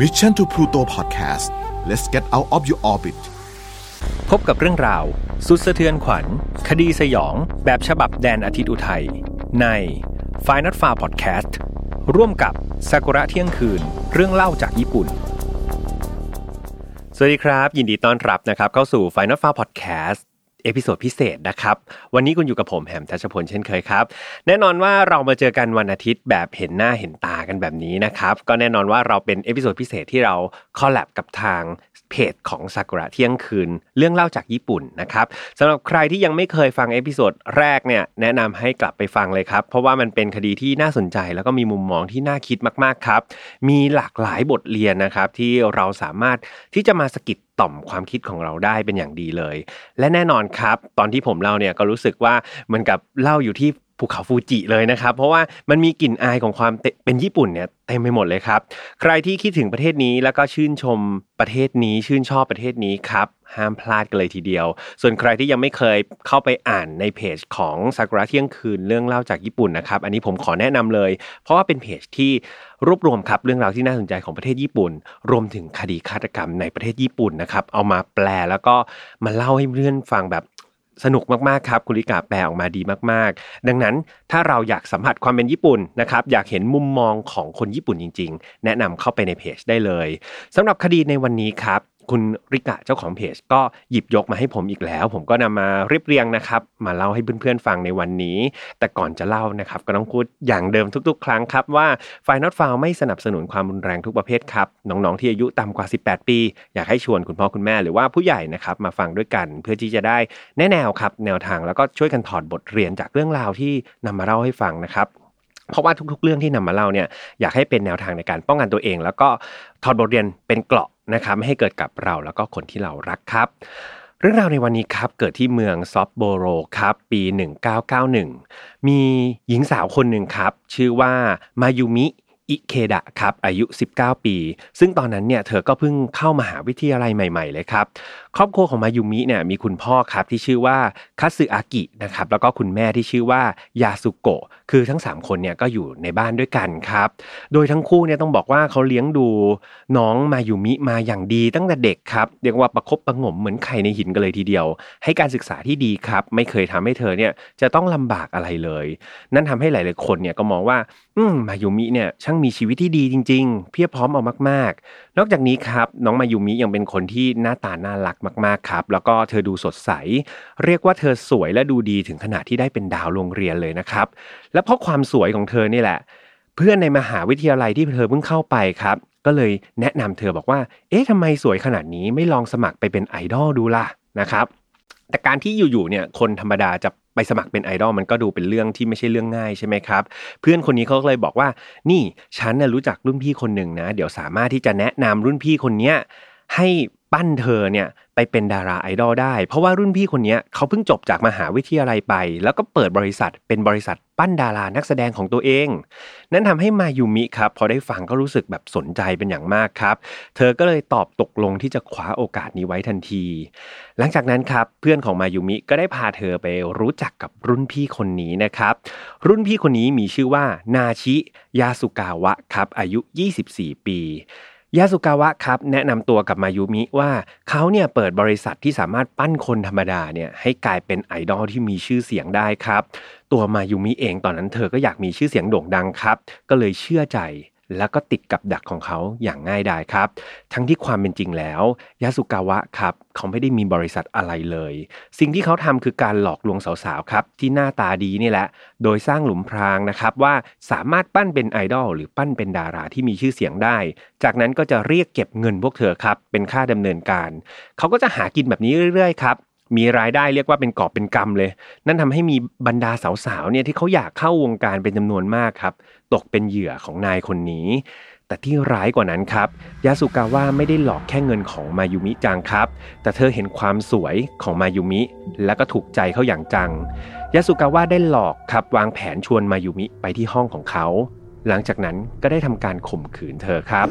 Mission to Pluto Podcast let's get out of your orbit พบกับเรื่องราว สุดสะเทือนขวัญ คดีสยอง แบบฉบับแดนอาทิตย์อุทัย ใน f i n a l f a r Podcast ร่วมกับซากุระเที่ยงคืน เรื่องเล่าจากญี่ปุ่น สวัสดีครับ ยินดีต้อนรับนะครับ เข้าสู่ Final f a r Podcast เอพิโซดพิเศษนะครับ วันนี้คุณอยู่กับผมแหมทัชพลเช่นเคยครับ แน่นอนว่าเรามาเจอกันวันอาทิตย์แบบเห็นหน้าเห็นตากันแบบนี้นะครับ ก็แน่นอนว่าเราเป็น episode พิเศษที่เราcollab กับทาง เพจของซากุระเที่ยงคืน เรื่องเล่าจากญี่ปุ่นนะครับสำหรับใครที่ยังไม่เคยฟัง episode แรกเนี่ยแนะนำให้กลับไปฟังเลยครับ เพราะว่ามันเป็นคดีที่น่าสนใจแล้วก็มีมุมมองที่น่าคิดมากๆครับ มีหลากหลายบทเรียนนะครับที่เราสามารถที่จะมาสะกิดต่อมความคิดของเราได้เป็นอย่างดีเลย และแน่นอนครับ ตอนที่ผมเล่าเนี่ยก็รู้สึกว่าเหมือนกับเล่าอยู่ที่ ภูเขาฟูจิเลยนะครับ เพราะว่ามันมีกลิ่นอายของความเป็นญี่ปุ่นเนี่ยเต็มไปหมดเลยครับ ใครที่คิดถึงประเทศนี้แล้วก็ชื่นชมประเทศนี้ชื่นชอบประเทศนี้ครับห้ามพลาดกันเลยทีเดียว ส่วนใครที่ยังไม่เคยเข้าไปอ่านในเพจของซากุระเที่ยงคืนเรื่องเล่าจากญี่ปุ่นนะครับ อันนี้ผมขอแนะนำเลย เพราะว่าเป็นเพจที่รวบรวมครับเรื่องราวที่น่าสนใจของประเทศญี่ปุ่น รวมถึงคดีฆาตกรรมในประเทศญี่ปุ่นนะครับ เอามาแปลแล้วก็มาเล่าให้เพื่อนฟังแบบ สนุกมากๆครับคุณลิกาแปลออกมาดีมากๆ ดังนั้นถ้าเราอยากสัมผัสความเป็นญี่ปุ่นนะครับอยากเห็นมุมมองของคนญี่ปุ่นจริง ๆ แนะนำเข้าไปในเพจได้เลยสำหรับคดีในวันนี้ครับ คุณริกะเจ้าของเพจก็หยิบยกมาให้ผมอีกแล้ว ผมก็นำมาเรียบเรียงนะครับ มาเล่าให้เพื่อนๆฟังในวันนี้ แต่ก่อนจะเล่านะครับ ก็ต้องพูดอย่างเดิมทุก ๆ ครั้งครับว่าไฟนอตฟาวไม่สนับสนุนความรุนแรงทุกประเภทครับ น้องๆที่อายุต่ำกว่า 18 ปี อยากให้ชวนคุณพ่อคุณแม่หรือว่าผู้ใหญ่นะครับมาฟังด้วยกัน เพื่อที่จะได้แน่แนวครับ แนวทางแล้วก็ช่วยกันถอดบทเรียนจากเรื่องราวที่นำมาเล่าให้ฟังนะครับเพราะว่าทุกๆ เรื่องที่นำมาเล่าเนี่ยอยากให้เป็นแนวทางในการป้องกันตัวเอง แล้วก็ถอดบทเรียนเป็นเกราะ นะครับไม่ให้เกิดกับเราแล้วก็คนที่เรารักครับ เรื่องราวในวันนี้ครับเกิดที่เมืองซอฟโบโรครับปี 1991 มีหญิงสาวคนหนึ่งครับ ชื่อว่ามายุมิอิเคดะครับอายุ 19 ปี ซึ่งตอนนั้นเนี่ยเธอก็เพิ่งเข้ามาหาวิทยาลัยใหม่ ๆ เลยครับ ครอบครัวของมายุมิเนี่ยมีคุณพ่อครับที่ชื่อว่าคัตสึอากินะครับแล้วก็คุณแม่ที่ชื่อว่ายาสุโกะคือทั้ง 3 คนเนี่ยก็อยู่ในบ้านด้วยกันครับ โดยทั้งคู่เนี่ยต้องบอกว่าเขาเลี้ยงดูน้องมายุมิมาอย่างดีตั้งแต่เด็กครับเรียกว่าประคบประงมเหมือนไข่ในหินกันเลยทีเดียว ให้การศึกษาที่ดีครับ ไม่เคยทำให้เธอเนี่ยจะต้องลำบากอะไรเลย นั่นทำให้หลายๆคนเนี่ยก็มองว่า อืมมายุมิเนี่ยช่างมีชีวิตที่ดีจริง ๆ เพียบพร้อมเอามาก ๆ นอกจากนี้ครับน้องมายุมิยังเป็นคนที่หน้าตาน่ารักมาก ๆ ครับ แล้วก็เธอดูสดใส เรียกว่าเธอสวยและดูดีถึงขนาดที่ได้เป็นดาวโรงเรียนเลยนะครับและเพราะความสวยของเธอนี่แหละ เพื่อนในมหาวิทยาลัยที่เธอเพิ่งเข้าไปครับ ก็เลยแนะนำเธอบอกว่า เอ๊ะทำไมสวยขนาดนี้ไม่ลองสมัครไปเป็นไอดอลดูล่ะนะครับแต่การที่อยู่ๆเนี่ยคนธรรมดาจะไปสมัครเป็นไอดอลมันก็ดูเป็นเรื่องที่ไม่ใช่เรื่องง่ายใช่ไหมครับ เพื่อนคนนี้เขาเลยบอกว่า นี่ฉันน่ะรู้จักรุ่นพี่คนหนึ่งนะ เดี๋ยวสามารถที่จะแนะนำรุ่นพี่คนเนี้ยให้ ปั้นเธอเนี่ยไปเป็นดาราไอดอลได้ เพราะว่ารุ่นพี่คนนี้เขาเพิ่งจบจากมหาวิทยาลัยไป แล้วก็เปิดบริษัทเป็นบริษัทปั้นดารานักแสดงของตัวเอง นั้นทำให้มายูมิครับพอได้ฟังก็รู้สึกแบบสนใจเป็นอย่างมากครับ เธอก็เลยตอบตกลงที่จะคว้าโอกาสนี้ไว้ทันที หลังจากนั้นครับเพื่อนของมายูมิก็ได้พาเธอไปรู้จักกับรุ่นพี่คนนี้นะครับ รุ่นพี่คนนี้มีชื่อว่านาชิยาสุกาวะครับอายุ 24 ปี ยาสุกาวะครับแนะนำตัวกับมายุมิว่าเขาเนี่ยเปิดบริษัทที่สามารถปั้นคนธรรมดาเนี่ยให้กลายเป็นไอดอลที่มีชื่อเสียงได้ครับ ตัวมายุมิเองตอนนั้นเธอก็อยากมีชื่อเสียงโด่งดังครับ ก็เลยเชื่อใจ แล้วก็ติดกับดักของเขาอย่างง่ายดายครับ ทั้งที่ความเป็นจริงแล้ว ยาสุกาวะครับเขาไม่ได้มีบริษัทอะไรเลย สิ่งที่เขาทำคือการหลอกลวงสาวๆครับที่หน้าตาดีนี่แหละ โดยสร้างหลุมพรางนะครับว่าสามารถปั้นเป็นไอดอลหรือปั้นเป็นดาราที่มีชื่อเสียงได้ จากนั้นก็จะเรียกเก็บเงินพวกเธอครับเป็นค่าดำเนินการ เขาก็จะหากินแบบนี้เรื่อยๆครับมีรายได้เรียกว่าเป็นกอบเป็นกำเลย นั่นทำให้มีบรรดาสาวๆเนี่ยที่เขาอยากเข้าวงการเป็นจำนวนมากครับ ตกเป็นเหยื่อของนายคนนี้ แต่ที่ร้ายกว่านั้นครับ ยาสุกาว่าไม่ได้หลอกแค่เงินของมายุมิจังครับ แต่เธอเห็นความสวยของมายุมิ แล้วก็ถูกใจเขาอย่างจัง ยาสุกาว่าได้หลอกครับวางแผนชวนมายุมิไปที่ห้องของเขาหลังจากนั้นก็ได้ทำการข่มขืนเธอครับ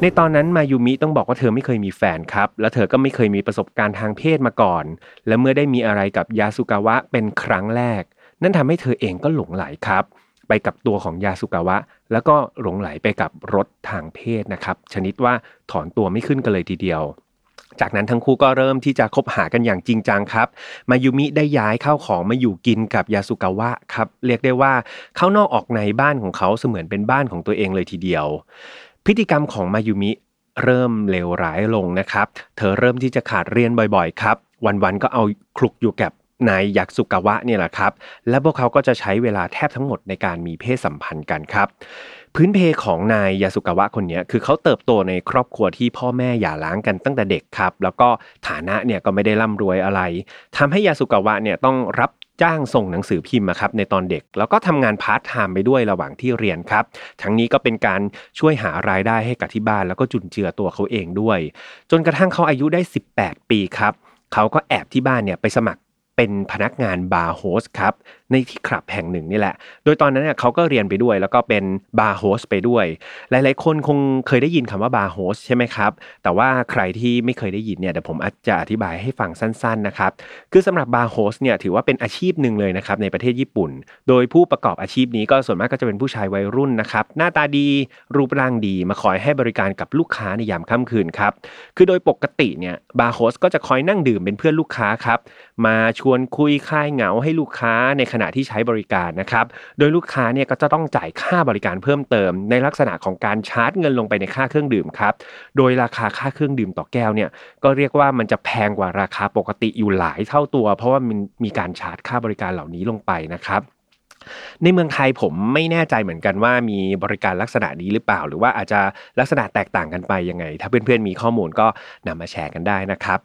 ในตอนนั้นมายูมิต้องบอกว่าเธอไม่เคยมีแฟนครับ และเธอก็ไม่เคยมีประสบการณ์ทางเพศมาก่อน และเมื่อได้มีอะไรกับยาสุกาวะเป็นครั้งแรก นั่นทำให้เธอเองก็หลงไหลครับ ไปกับตัวของยาสุกาวะ แล้วก็หลงไหลไปกับรถทางเพศนะครับ ชนิดว่าถอนตัวไม่ขึ้นกันเลยทีเดียว จากนั้นทั้งคู่ก็เริ่มที่จะคบหากันอย่างจริงจังครับ มายุมิได้ย้ายเข้าของมาอยู่กินกับยาสุกาวะครับ เรียกได้ว่าเข้านอกออกในบ้านของเขาเสมือนเป็นบ้านของตัวเองเลยทีเดียว พฤติกรรมของมายุมิเริ่มเลวร้ายลงนะครับ เธอเริ่มที่จะขาดเรียนบ่อยๆ ครับ วันๆ ก็เอาคลุกอยู่กับ นายยักษ์สุกาวะเนี่ยแหละครับ และพวกเขาก็จะใช้เวลาแทบทั้งหมดในการมีเพศสัมพันธ์กันครับ พื้นเพของนายยาสุกาวะคนนี้คือเขาเติบโตในครอบครัวที่พ่อแม่หย่าร้างกันตั้งแต่เด็กครับ แล้วก็ฐานะเนี่ยก็ไม่ได้ร่ำรวยอะไรทำให้ยาสุกาวะเนี่ยต้องรับจ้างส่งหนังสือพิมพ์ครับในตอนเด็ก แล้วก็ทำงานพาร์ทไทม์ไปด้วยระหว่างที่เรียนครับ ทั้งนี้ก็เป็นการช่วยหารายได้ให้กับที่บ้านแล้วก็จุนเจือตัวเขาเองด้วย จนกระทั่งเขาอายุได้ 18 ปีครับเขาก็แอบที่บ้านเนี่ยไปสมัคร เป็นพนักงานบาร์โฮสครับ ในที่คลับแห่งหนึ่งนี่แหละ โดยตอนนั้นเนี่ยเขาก็เรียนไปด้วย แล้วก็เป็นบาร์โฮสไปด้วย หลายๆ คนคงเคยได้ยินคำว่าบาร์โฮสใช่ไหมครับ แต่ว่าใครที่ไม่เคยได้ยินเนี่ยเดี๋ยวผมอาจจะอธิบายให้ฟังสั้นๆนะครับ คือสำหรับบาร์โฮสเนี่ยถือว่าเป็นอาชีพหนึ่งเลยนะครับในประเทศญี่ปุ่น โดยผู้ประกอบอาชีพนี้ก็ส่วนมากก็จะเป็นผู้ชายวัยรุ่นนะครับ หน้าตาดีรูปร่างดีมาคอยให้บริการกับลูกค้าในยามค่ำคืนครับ คือโดยปกติเนี่ยบาร์โฮสก็จะคอยนั่งดื่มเป็นเพื่อนลูกค้าครับ มาชวนคุยคลายเหงาให้ลูกค้าในขณะที่ใช้บริการนะครับ โดยลูกค้าเนี่ยก็จะต้องจ่ายค่าบริการเพิ่มเติม ในลักษณะของการชาร์จเงินลงไปในค่าเครื่องดื่มครับ โดยราคาค่าเครื่องดื่มต่อแก้วเนี่ยก็เรียกว่ามันจะแพงกว่าราคาปกติอยู่หลายเท่าตัว เพราะว่ามันมีการชาร์จค่าบริการเหล่านี้ลงไปนะครับในเมืองไทยผมไม่แน่ใจเหมือนกันว่ามีบริการลักษณะนี้หรือเปล่า หรือว่าอาจจะลักษณะแตกต่างกันไปยังไง ถ้าเพื่อนๆมีข้อมูลก็นำมาแชร์กันได้นะครับ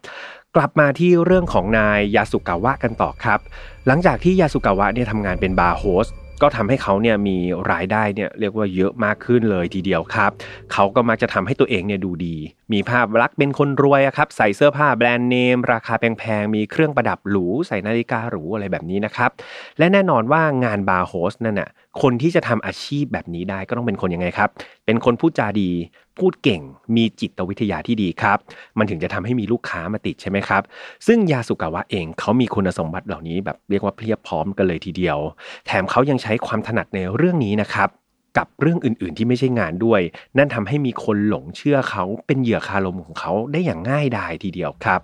กลับมาที่เรื่องของนายยาสุกาวะกันต่อครับ หลังจากที่ยาสุกาวะเนี่ยทำงานเป็นบาร์โฮสก็ทำให้เขาเนี่ยมีรายได้เนี่ยเรียกว่าเยอะมากขึ้นเลยทีเดียวครับ เขาก็มักจะทำให้ตัวเองเนี่ยดูดีมีภาพลักษณ์เป็นคนรวยครับใส่เสื้อผ้าแบรนด์เนม ราคาแพงๆ มีเครื่องประดับหรู ใส่นาฬิกาหรูอะไรแบบนี้นะครับ และแน่นอนว่างานบาร์โฮสนั่นน่ะคนที่จะทำอาชีพแบบนี้ได้ก็ต้องเป็นคนยังไงครับ เป็นคนพูดจาดี พูดเก่ง มีจิตวิทยาที่ดีครับ มันถึงจะทำให้มีลูกค้ามาติดใช่ไหมครับ ซึ่งยาสุกาวะเองเขามีคุณสมบัติเหล่านี้แบบเรียกว่าเพียบพร้อมกันเลยทีเดียว แถมเขายังใช้ความถนัดในเรื่องนี้นะครับ กับเรื่องอื่น ๆ ที่ไม่ใช่งานด้วย นั่นทำให้มีคนหลงเชื่อเขาเป็นเหยื่อคารมของเขาได้อย่างง่ายดายทีเดียวครับ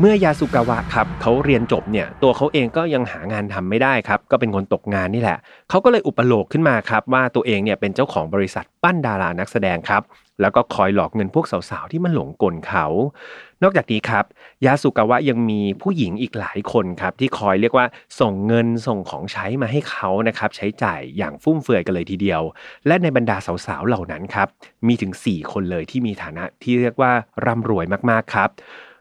เมื่อยาสุกาวะครับเขาเรียนจบเนี่ยตัวเขาเองก็ยังหางานทำไม่ได้ครับ ก็เป็นคนตกงานนี่แหละเขาก็เลยอุปโลกขึ้นมาครับว่าตัวเองเนี่ยเป็นเจ้าของบริษัทปั้นดารานักแสดงครับ แล้วก็คอยหลอกเงินพวกสาวๆที่มันหลงกลเขา นอกจากนี้ครับ ยาสุกาวะยังมีผู้หญิงอีกหลายคนครับที่คอยเรียกว่าส่งเงินส่งของใช้มาให้เขานะครับใช้จ่ายอย่างฟุ่มเฟือยกันเลยทีเดียว และในบรรดาสาวๆเหล่านั้นครับมีถึง 4 คนเลยที่มีฐานะที่เรียกว่าร่ำรวยมากๆครับ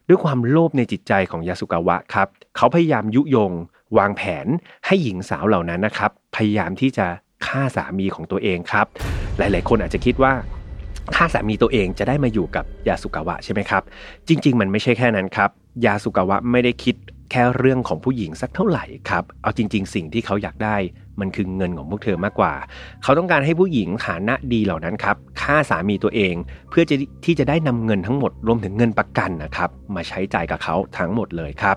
ด้วยความโลภในจิตใจของยาสุกาวะครับเขาพยายามยุยง วางแผนให้หญิงสาวเหล่านั้นนะครับ พยายามที่จะฆ่าสามีของตัวเองครับ หลายๆ คนอาจจะคิดว่า ฆ่าสามีตัวเองจะได้มาอยู่กับยาสุกาวะใช่ไหมครับ จริง ๆ มันไม่ใช่แค่นั้นครับ ยาสุกาวะไม่ได้คิดแค่เรื่องของผู้หญิงสักเท่าไหร่ครับ เอาจริง ๆ สิ่งที่เขาอยากได้มันคือเงินของพวกเธอมากกว่า เขาต้องการให้ผู้หญิงฐานะดีเหล่านั้นครับฆ่าสามีตัวเองเพื่อจะที่จะได้นำเงินทั้งหมดรวมถึงเงินประกันนะครับมาใช้จ่ายกับเขาทั้งหมดเลยครับ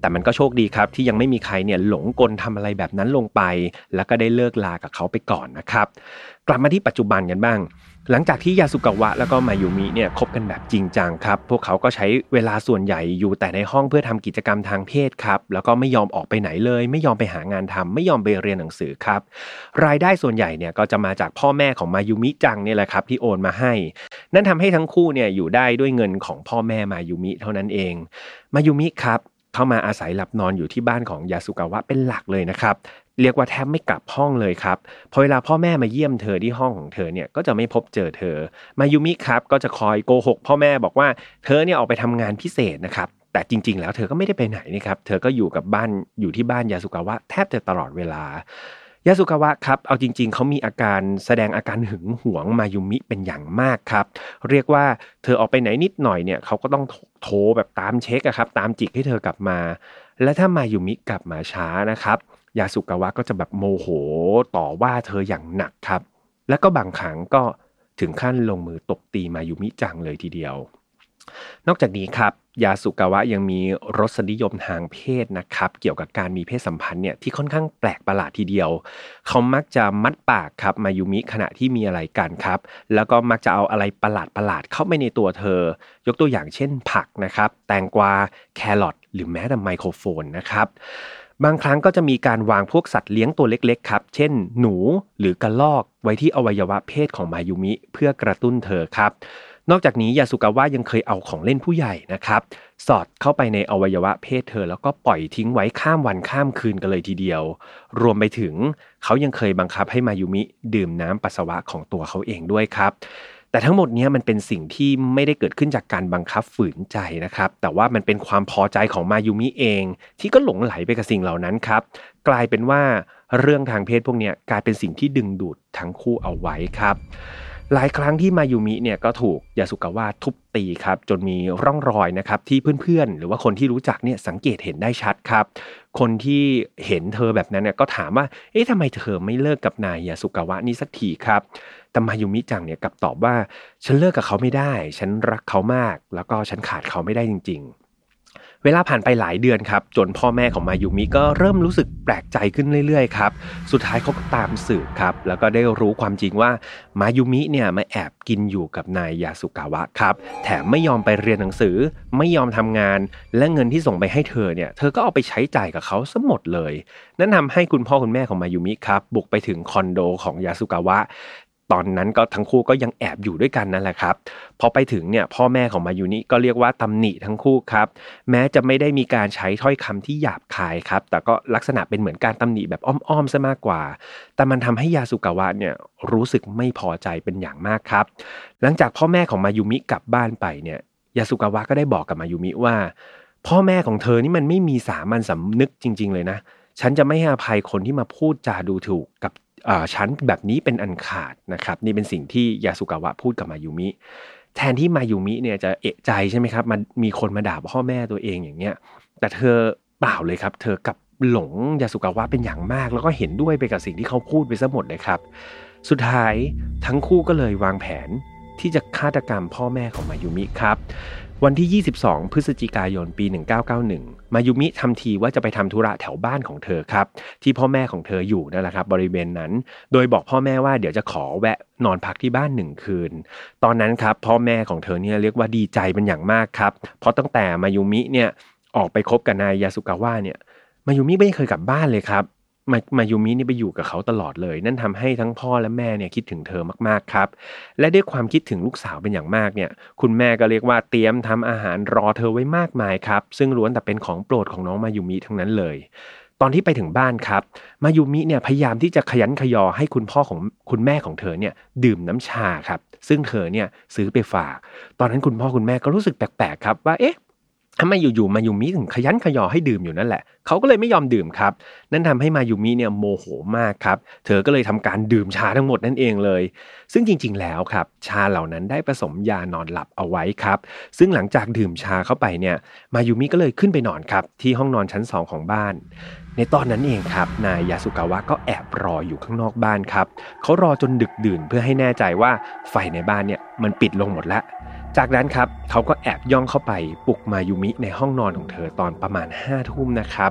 แต่มันก็โชคดีครับที่ยังไม่มีใครเนี่ยหลงกลทำอะไรแบบนั้นลงไป แล้วก็ได้เลิกลากับเขาไปก่อนนะครับ กลับมาที่ปัจจุบันกันบ้าง หลังจากที่ยาสุกาวะแล้วก็มายุมิเนี่ยคบกันแบบจริงจังครับ พวกเขาก็ใช้เวลาส่วนใหญ่อยู่แต่ในห้องเพื่อทำกิจกรรมทางเพศครับ แล้วก็ไม่ยอมออกไปไหนเลย ไม่ยอมไปหางานทำไม่ยอมไปเรียนหนังสือครับ รายได้ส่วนใหญ่เนี่ยก็จะมาจากพ่อแม่ของมายุมิจังเนี่ยแหละครับที่โอนมาให้ นั่นทำให้ทั้งคู่เนี่ยอยู่ได้ด้วยเงินของพ่อแม่มายุมิเท่านั้นเอง มายุมิครับเข้ามาอาศัยหลับนอนอยู่ที่บ้านของยาสุกาวะเป็นหลักเลยนะครับ เรียกว่าแทบไม่กลับห้องเลยครับพอเวลาพ่อแม่มาเยี่ยมเธอที่ห้องของเธอเนี่ยก็จะไม่พบเจอเธอ มายุมิครับก็จะคอยโกหกพ่อแม่บอกว่าเธอเนี่ยออกไปทำงานพิเศษนะครับแต่จริง ๆ แล้วเธอก็ไม่ได้ไปไหนนะครับ เธอก็อยู่กับบ้านอยู่ที่บ้านยาสุกาวะแทบจะตลอดเวลายาสุกาวะครับ เอาจริง ๆ เขามีอาการแสดงอาการหึงหวงมายุมิเป็นอย่างมากครับ เรียกว่าเธอออกไปไหนนิดหน่อยเนี่ยเขาก็ต้องโทรแบบตามเช็คอะครับ ตามจิกให้เธอกลับมา และถ้ามายุมิกลับมาช้านะครับ ยาสุกาวะก็จะแบบโมโหต่อว่าเธออย่างหนักครับ แล้วก็บางครั้งก็ถึงขั้นลงมือตบตีมายุมิจังเลยทีเดียว นอกจากนี้ครับยาสุกาวะยังมีรสนิยมทางเพศนะครับ เกี่ยวกับการมีเพศสัมพันธ์เนี่ยที่ค่อนข้างแปลกประหลาดทีเดียว เขามักจะมัดปากครับมายุมิขณะที่มีอะไรกันครับ แล้วก็มักจะเอาอะไรประหลาดประหลาดเข้าไปในตัวเธอ ยกตัวอย่างเช่นผักนะครับ แตงกวาแครอทหรือแม้แต่ไมโครโฟนนะครับ บางครั้งก็จะมีการวางพวกสัตว์เลี้ยงตัวเล็กๆครับ เช่น หนูหรือกระลอกไว้ที่อวัยวะเพศของมายุมิ เพื่อกระตุ้นเธอครับ นอกจากนี้ยาสุกาวะยังเคยเอาของเล่นผู้ใหญ่นะครับ สอดเข้าไปในอวัยวะเพศเธอ แล้วก็ปล่อยทิ้งไว้ข้ามวันข้ามคืนกันเลยทีเดียว รวมไปถึงเขายังเคยบังคับให้มายุมิ ดื่มน้ำปัสสาวะของตัวเขาเองด้วยครับ แต่ทั้งหมดนี้มันเป็นสิ่งที่ไม่ได้เกิดขึ้นจากการบังคับฝืนใจนะครับ แต่ว่ามันเป็นความพอใจของมายุมิเอง ที่ก็หลงไหลไปกับสิ่งเหล่านั้นครับ กลายเป็นว่าเรื่องทางเพศพวกนี้กลายเป็นสิ่งที่ดึงดูดทั้งคู่เอาไว้ครับ หลายครั้งที่มายูมิเนี่ยก็ถูกยาสุกาวะทุบตีครับจนมีร่องรอยนะครับที่เพื่อนๆ หรือว่าคนที่รู้จักเนี่ยสังเกตเห็นได้ชัดครับ คนที่เห็นเธอแบบนั้นเนี่ยก็ถามว่า เอ๊ะทำไมเธอไม่เลิกกับนายยาสุกาวะนี่สักทีครับ แต่มายูมิจังเนี่ยกลับตอบว่า ฉันเลิกกับเขาไม่ได้ ฉันรักเขามาก แล้วก็ฉันขาดเขาไม่ได้จริง ๆ เวลาผ่านไปหลายเดือนครับ จนพ่อแม่ของมายุมิก็เริ่มรู้สึกแปลกใจขึ้นเรื่อยๆครับสุดท้ายเขาก็ตามสืบครับ แล้วก็ได้รู้ความจริงว่ามายุมิเนี่ยมาแอบกินอยู่กับนายยาสุกาวะครับแถมไม่ยอมไปเรียนหนังสือ ไม่ยอมทำงาน และเงินที่ส่งไปให้เธอเนี่ยเธอก็เอาไปใช้จ่ายกับเขาซะหมดเลยนั่นทาให้คุณพ่อคุณแม่ของมายุมิครับบุกไปถึงคอนโดของยาสุกาวะ ตอนนั้นก็ทั้งคู่ก็ยังแอบอยู่ด้วยกันนั่นแหละครับพอไปถึงเนี่ยพ่อแม่ของมายุนิก็เรียกว่าตำหนิทั้งคู่ครับ แม้จะไม่ได้มีการใช้ถ้อยคำที่หยาบคายครับ แต่ก็ลักษณะเป็นเหมือนการตำหนิแบบอ้อมๆซะมากกว่า แต่มันทำให้ยาสุกาวะเนี่ยรู้สึกไม่พอใจเป็นอย่างมากครับ หลังจากพ่อแม่ของมายุมิกลับบ้านไปเนี่ยยาสุกาวะก็ได้บอกกับมายุมิว่า พ่อแม่ของเธอนี่มันไม่มีสามัญสำนึกจริง ๆ เลยนะ ฉันจะไม่ให้อภัยคนที่มาพูดจาดูถูกกับ ชั้นแบบนี้เป็นอันขาดนะครับ นี่เป็นสิ่งที่ยาสุกาวะพูดกับมายุมิ แทนที่มายุมิเนี่ยจะเอะใจใช่ไหมครับมันมีคนมาด่าพ่อแม่ตัวเองอย่างเงี้ยแต่เธอเปล่าเลยครับ เธอกับหลงยาสุกาวะเป็นอย่างมาก แล้วก็เห็นด้วยไปกับสิ่งที่เขาพูดไปซะหมดเลยครับ สุดท้ายทั้งคู่ก็เลยวางแผนที่จะฆาตกรรมพ่อแม่ของมายุมิครับ วันที่ 22 พฤศจิกายนปี 1991 มายุมิทำทีว่าจะไปทำธุระแถวบ้านของเธอครับ ที่พ่อแม่ของเธออยู่นั่นแหละครับ บริเวณนั้น โดยบอกพ่อแม่ว่าเดี๋ยวจะขอแวะนอนพักที่บ้านหนึ่งคืน ตอนนั้นครับ พ่อแม่ของเธอเนี่ยเรียกว่าดีใจเป็นอย่างมากครับ เพราะตั้งแต่มายุมิเนี่ยออกไปคบกับนายยาสุกาวะเนี่ยมายุมิไม่เคยกลับบ้านเลยครับ มามายูมินี่ไปอยู่กับเขาตลอดเลย นั่นทำให้ทั้งพ่อและแม่เนี่ยคิดถึงเธอมากๆครับ และด้วยความคิดถึงลูกสาวเป็นอย่างมากเนี่ย คุณแม่ก็เรียกว่าเตรียมทำอาหารรอเธอไว้มากมายครับ ซึ่งล้วนแต่เป็นของโปรดของน้องมายูมิทั้งนั้นเลย ตอนที่ไปถึงบ้านครับ มายูมิเนี่ยพยายามที่จะขยันขยอให้คุณพ่อของคุณแม่ของเธอเนี่ยดื่มน้ำชาครับ ซึ่งเธอเนี่ยซื้อไปฝาก ตอนนั้นคุณพ่อคุณแม่ก็รู้สึกแปลกๆครับว่าเอ๊ะ ทำไมอยู่ๆมายูมิถึงขยันขยอให้ดื่มอยู่นั่นแหละเขาก็เลยไม่ยอมดื่มครับ นั่นทำให้มายูมิเนี่ยโมโหมากครับ เธอก็เลยทำการดื่มชาทั้งหมดนั่นเองเลย ซึ่งจริงๆแล้วครับ ชาเหล่านั้นได้ผสมยานอนหลับเอาไว้ครับ ซึ่งหลังจากดื่มชาเข้าไปเนี่ยมายูมิก็เลยขึ้นไปนอนครับที่ห้องนอนชั้น 2 ของบ้าน ในตอนนั้นเองครับ นายยาสุกาวะก็แอบรออยู่ข้างนอกบ้านครับเขารอจนดึกดื่นเพื่อให้แน่ใจว่าไฟในบ้านเนี่ยมันปิดลงหมดแล้ว จากนั้นครับเขาก็แอบย่องเข้าไปปลุกมายุมิในห้องนอนของเธอตอนประมาณ5้าทุ่มนะครับ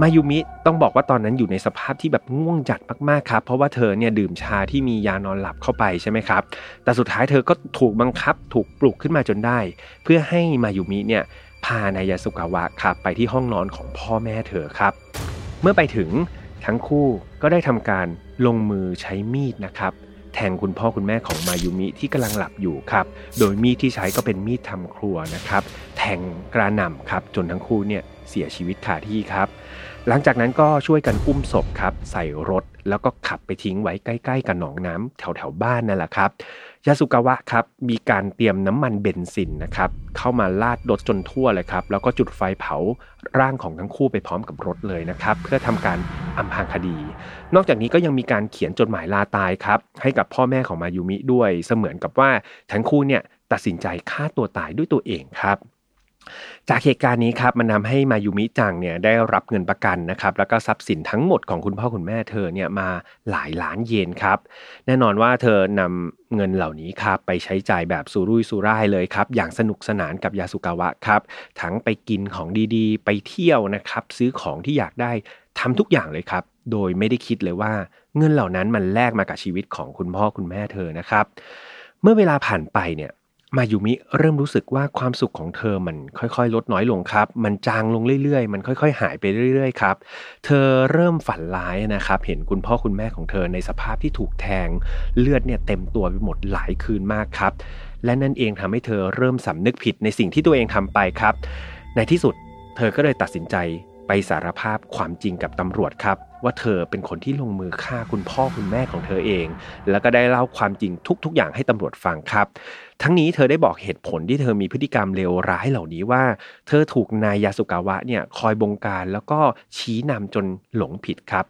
มายุมิต้องบอกว่าตอนนั้นอยู่ในสภาพที่แบบง่วงจัดมากๆครับ เพราะว่าเธอเนี่ยดื่มชาที่มียานอนหลับเข้าไปใช่ไหมครับ แต่สุดท้ายเธอก็ถูกบังคับถูกปลุกขึ้นมาจนได้ เพื่อให้มายุมิเนี่ยพานายาสุกาวะครับไปที่ห้องนอนของพ่อแม่เธอครับ เมื่อไปถึงทั้งคู่ก็ได้ทำการลงมือใช้มีดนะครับ แทงคุณพ่อคุณแม่ของมายุมิที่กำลังหลับอยู่ครับ โดยมีดที่ใช้ก็เป็นมีดทำครัวนะครับ แทงกระหน่ำครับ จนทั้งคู่เนี่ยเสียชีวิตคาที่ครับ หลังจากนั้นก็ช่วยกันอุ้มศพครับ ใส่รถแล้วก็ขับไปทิ้งไว้ใกล้ ๆ กับหนองน้ำแถวๆบ้านนั่นแหละครับ ยาสุกาวะครับมีการเตรียมน้ำมันเบนซินนะครับเข้ามาลาดรถจนทั่วเลยครับแล้วก็จุดไฟเผาร่างของทั้งคู่ไปพร้อมกับรถเลยนะครับเพื่อทำการอำพรางคดี นอกจากนี้ก็ยังมีการเขียนจดหมายลาตายครับให้กับพ่อแม่ของมายูมิด้วย เสมือนกับว่าทั้งคู่เนี่ยตัดสินใจฆ่าตัวตายด้วยตัวเองครับ จากเหตุการณ์นี้ครับมันทาให้มายุมิจังเนี่ยได้รับเงินประกันนะครับแล้วก็ทรัพย์สินทั้งหมดของคุณพ่อคุณแม่เธอเนี่ยมาหลายล้านเยนครับ แน่นอนว่าเธอนำเงินเหล่านี้ครับไปใช้จ่ายแบบสุรุ่ยสุร่ายเลยครับ อย่างสนุกสนานกับยาสุกาวะครับ ทั้งไปกินของดีๆ ไปเที่ยวนะครับ ซื้อของที่อยากได้ทำทุกอย่างเลยครับ โดยไม่ได้คิดเลยว่าเงินเหล่านั้นมันแลกมากับชีวิตของคุณพ่อคุณแม่เธอนะครับ เมื่อเวลาผ่านไปเนี่ย มายุมิเริ่มรู้สึกว่าความสุขของเธอมันค่อยๆ ลดน้อยลงครับ มันจางลงเรื่อยๆ มันค่อยๆ หายไปเรื่อยๆ ครับ เธอเริ่มฝันร้ายนะครับ เห็นคุณพ่อคุณแม่ของเธอในสภาพที่ถูกแทง เลือดเนี่ยเต็มตัวไปหมดหลายคืนมากครับ และนั่นเองทำให้เธอเริ่มสำนึกผิดในสิ่งที่ตัวเองทำไปครับ ในที่สุด เธอก็เลยตัดสินใจไปสารภาพความจริงกับตำรวจครับ ว่าเธอเป็นคนที่ลงมือฆ่าคุณพ่อคุณแม่ของเธอเอง แล้วก็ได้เล่าความจริงทุก ๆ อย่างให้ตำรวจฟังครับ ทั้งนี้เธอได้บอกเหตุผลที่เธอมีพฤติกรรมเลวร้ายเหล่านี้ว่า เธอถูกนายยาสุกาวะเนี่ยคอยบงการแล้วก็ชี้นำจนหลงผิดครับ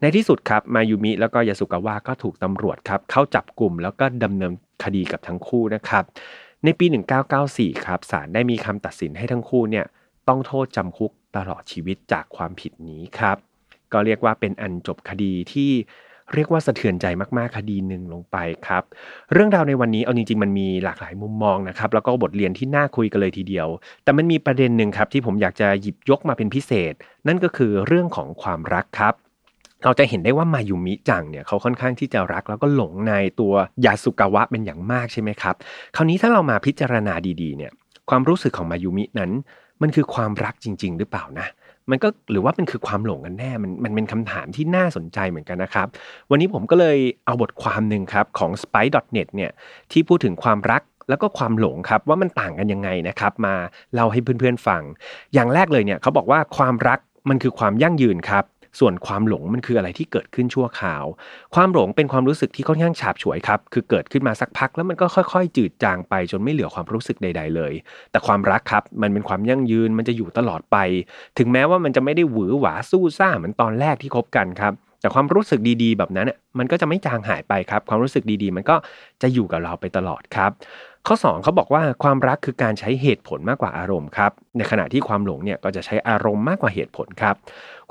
ในที่สุดครับมายุมิแล้วก็ยาสุกาวะก็ถูกตำรวจครับเข้าจับกลุ่มแล้วก็ดำเนินคดีกับทั้งคู่นะครับ ในปี 1994 ครับศาลได้มีคำตัดสินให้ทั้งคู่เนี่ยต้องโทษจำคุกตลอดชีวิตจากความผิดนี้ครับ ก็เรียกว่าเป็นอันจบคดีที่เรียกว่าสะเทือนใจมากๆคดีหนึ่งลงไปครับ เรื่องราวในวันนี้เอาจริงๆมันมีหลากหลายมุมมองนะครับ แล้วก็บทเรียนที่น่าคุยกันเลยทีเดียว แต่มันมีประเด็นหนึ่งครับที่ผมอยากจะหยิบยกมาเป็นพิเศษ นั่นก็คือเรื่องของความรักครับ เราจะเห็นได้ว่ามายุมิจังเนี่ยเขาค่อนข้างที่จะรักแล้วก็หลงในตัวยาสุกาวะเป็นอย่างมากใช่ไหมครับ คราวนี้ถ้าเรามาพิจารณาดีๆเนี่ยความรู้สึกของมายุมินั้น มันคือความรักจริง ๆ หรือเปล่านะ มันก็หรือว่ามันคือความหลงกันแน่ มันมันเป็นคำถามที่น่าสนใจเหมือนกันนะครับ วันนี้ผมก็เลยเอาบทความหนึ่งครับของ spy.net เนี่ยที่พูดถึงความรักแล้วก็ความหลงครับว่ามันต่างกันยังไงนะครับมาเล่าให้เพื่อนๆฟัง อย่างแรกเลยเนี่ยเขาบอกว่าความรักมันคือความยั่งยืนครับ ส่วนความหลงมันคืออะไรที่เกิดขึ้นชั่วคราว ความหลงเป็นความรู้สึกที่ค่อนข้างฉาบฉวยครับ คือเกิดขึ้นมาสักพักแล้วมันก็ค่อย ๆ จืดจางไปจนไม่เหลือความรู้สึกใด ๆ เลย แต่ความรักครับมันเป็นความยั่งยืนมันจะอยู่ตลอดไป ถึงแม้ว่ามันจะไม่ได้หวือหวาสู้ซ่าเหมือนตอนแรกที่คบกันครับแต่ความรู้สึกดีๆ แบบนั้นมันก็จะไม่จางหายไปครับ ความรู้สึกดีๆ มันก็จะอยู่กับเราไปตลอดครับ ข้อ 2เขาบอกว่าความรักคือการใช้เหตุผลมากกว่าอารมณ์ครับในขณะที่ความหลงเนี่ยก็จะใช้อารมณ์มากกว่าเหตุผลครับ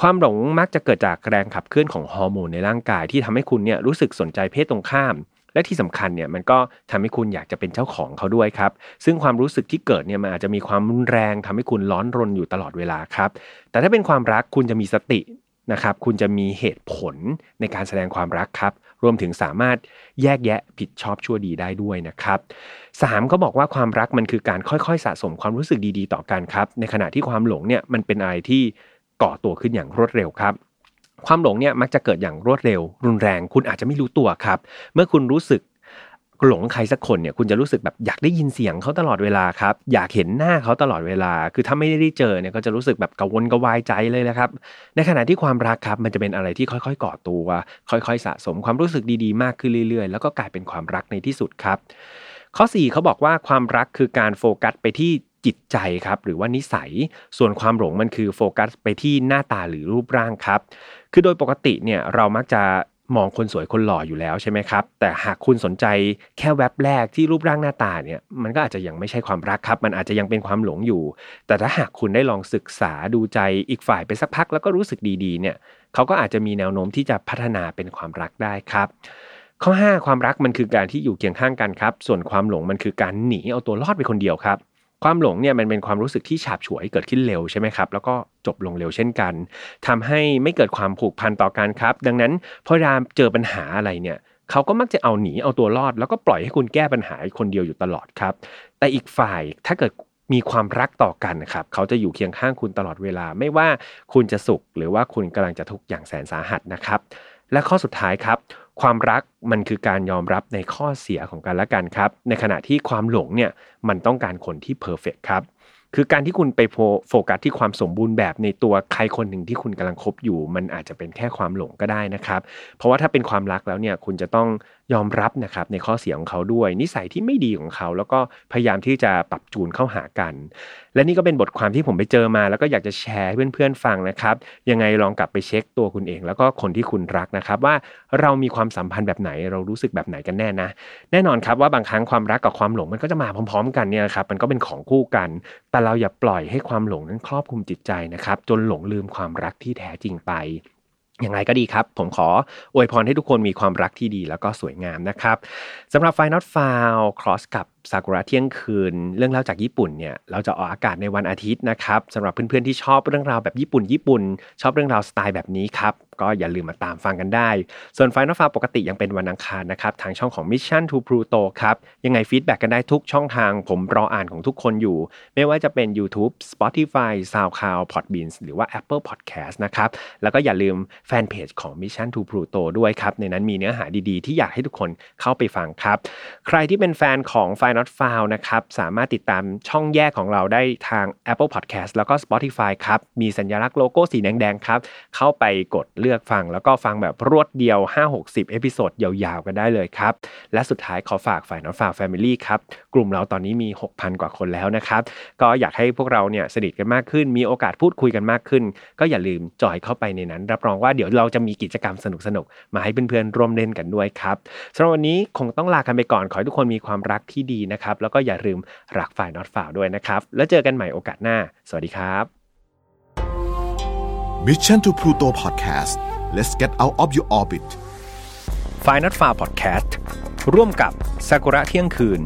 ความหลงมักจะเกิดจากแรงขับเคลื่อนของฮอร์โมนในร่างกายที่ทำให้คุณเนี่ยรู้สึกสนใจเพศตรงข้าม และที่สำคัญเนี่ยมันก็ทำให้คุณอยากจะเป็นเจ้าของเขาด้วยครับ ซึ่งความรู้สึกที่เกิดเนี่ยมันอาจจะมีความรุนแรงทำให้คุณร้อนรนอยู่ตลอดเวลาครับ แต่ถ้าเป็นความรักคุณจะมีสตินะครับ คุณจะมีเหตุผลในการแสดงความรักครับรวมถึงสามารถแยกแยะผิดชอบชั่วดีได้ด้วยนะครับสามก็บอกว่าความรักมันคือการค่อยๆ สะสมความรู้สึกดีๆ ต่อกันครับ ในขณะที่ความหลงเนี่ยมันเป็นอะไรที่ ก่อตัวขึ้นอย่างรวดเร็วครับความหลงเนี่ยมักจะเกิดอย่างรวดเร็ว รุนแรง คุณอาจจะไม่รู้ตัวครับ เมื่อคุณรู้สึกหลงใครสักคนเนี่ยคุณจะรู้สึกแบบอยากได้ยินเสียงเขาตลอดเวลาครับ อยากเห็นหน้าเขาตลอดเวลา คือถ้าไม่ได้เจอเนี่ยก็จะรู้สึกแบบกังวลกวายใจเลยนะครับ ในขณะที่ความรักครับมันจะเป็นอะไรที่ค่อยๆ ก่อตัว ค่อยๆ สะสมความรู้สึกดีๆ มากขึ้นเรื่อยๆ แล้วก็กลายเป็นความรักในที่สุดครับ ข้อ 4เขาบอกว่าความรักคือการโฟกัสไปที่ จิตใจครับหรือว่านิสัย ส่วนความหลงมันคือโฟกัสไปที่หน้าตาหรือรูปร่างครับ คือโดยปกติเนี่ยเรามักจะมองคนสวยคนหล่ออยู่แล้วใช่ไหมครับ แต่หากคุณสนใจแค่แว็บแรกที่รูปร่างหน้าตาเนี่ยมันก็อาจจะยังไม่ใช่ความรักครับ มันอาจจะยังเป็นความหลงอยู่ แต่ถ้าหากคุณได้ลองศึกษาดูใจอีกฝ่ายไปสักพักแล้วก็รู้สึกดีๆเนี่ยเขาก็อาจจะมีแนวโน้มที่จะพัฒนาเป็นความรักได้ครับ ข้อ 5 ความรักมันคือการที่อยู่เคียงข้างกันครับ ส่วนความหลงมันคือการหนีเอาตัวรอดไปคนเดียวครับ ความหลงเนี่ยมันเป็นความรู้สึกที่ฉาบฉวยเกิดขึ้นเร็วใช่ไหมครับแล้วก็จบลงเร็วเช่นกันทำให้ไม่เกิดความผูกพันต่อกันครับ ดังนั้นพอรามเจอปัญหาอะไรเนี่ยเขาก็มักจะเอาหนีเอาตัวรอด แล้วก็ปล่อยให้คุณแก้ปัญหาคนเดียวอยู่ตลอดครับ แต่อีกฝ่ายถ้าเกิดมีความรักต่อกันครับเขาจะอยู่เคียงข้างคุณตลอดเวลา ไม่ว่าคุณจะสุข หรือว่าคุณกำลังจะทุกข์อย่างแสนสาหัสนะครับ และข้อสุดท้ายครับ ความรักมันคือการยอมรับในข้อเสียของกันและกันครับ ในขณะที่ความหลงเนี่ยมันต้องการคนที่เพอร์เฟกครับ คือการที่คุณไปโฟกัสที่ความสมบูรณ์แบบในตัวใครคนหนึ่งที่คุณกำลังคบอยู่ มันอาจจะเป็นแค่ความหลงก็ได้นะครับ เพราะว่าถ้าเป็นความรักแล้วเนี่ยคุณจะต้อง ยอมรับนะครับในข้อเสียของเขาด้วย นิสัยที่ไม่ดีของเขา แล้วก็พยายามที่จะปรับจูนเข้าหากัน และนี่ก็เป็นบทความที่ผมไปเจอมา แล้วก็อยากจะแชร์ให้เพื่อนๆฟังนะครับ ยังไงลองกลับไปเช็คตัวคุณเอง แล้วก็คนที่คุณรักนะครับ ว่าเรามีความสัมพันธ์แบบไหนเรารู้สึกแบบไหนกันแน่นะ แน่นอนครับว่าบางครั้งความรักกับความหลงมันก็จะมาพร้อม ๆ กันเนี่ยครับมันก็เป็นของคู่กัน แต่เราอย่าปล่อยให้ความหลงนั้นครอบคลุมจิตใจนะครับจนหลงลืมความรักที่แท้จริงไป ยังไงก็ดีครับ ผมขออวยพรให้ทุกคนมีความรักที่ดีแล้วก็สวยงามนะครับสำหรับไฟนอตฟาวครอสกับซากุระเที่ยงคืน เรื่องเล่าจากญี่ปุ่นเนี่ยเราจะออกอากาศในวันอาทิตย์นะครับสำหรับเพื่อนๆที่ชอบเรื่องราวแบบญี่ปุ่น ญี่ปุ่น ชอบเรื่องราวสไตล์แบบนี้ครับก็อย่าลืมมาตามฟังกันได้ ส่วน Final File ปกติยังเป็นวันอังคารนะครับทางช่องของ Mission to Pluto ครับยังไง feedback กันได้ทุกช่องทางผมรออ่านของทุกคนอยู่ ไม่ว่าจะเป็น YouTube Spotify SoundCloud Podbean หรือว่า Apple Podcast นะครับแล้วก็อย่าลืมแฟนเพจของ Mission to Pluto ด้วยครับในนั้นมีเนื้อหาดีๆ ที่อยากให้ทุกคนเข้าไปฟังครับ ใครที่เป็นแฟนของ f i n a l f i l e นะครับ สามารถติดตามช่องแยกของเราได้ทาง Apple Podcast แล้วก็ Spotify ครับ มีสัญลักษณ์โลโก้สีแดงๆครับ เข้าไปกดเลือกฟัง แล้วก็ฟังแบบรวดเดียว 5-60 episode ยาวๆ กันได้เลยครับ และสุดท้ายขอฝาก f i n a l f i l e Family ครับ กลุ่มเราตอนนี้มี 6,000 กว่าคนแล้วนะครับ ก็อยากให้พวกเราเนี่ยสนิทกันมากขึ้น มีโอกาสพูดคุยกันมากขึ้น ก็อย่าลืมจอยเข้าไปในนั้น รับรองว่าเดี๋ยวเราจะมีกิจกรรมสนุกๆมาให้เพื่อนๆร่วมเล่นกันด้วยครับสำหรับวันนี้คงต้องลากันไปก่อนขอให้ทุกคนมีความรักที่ดีนะครับ แล้วก็อย่าลืมรักฝ่ายนอตฝ่าด้วยนะครับ แล้วเจอกันใหม่โอกาสหน้า สวัสดีครับ Mission to Pluto Podcast let's get out of your orbit ฝ่ายนอตฝ่าพอดแคสต์ร่วมกับซากุระเที่ยงคืน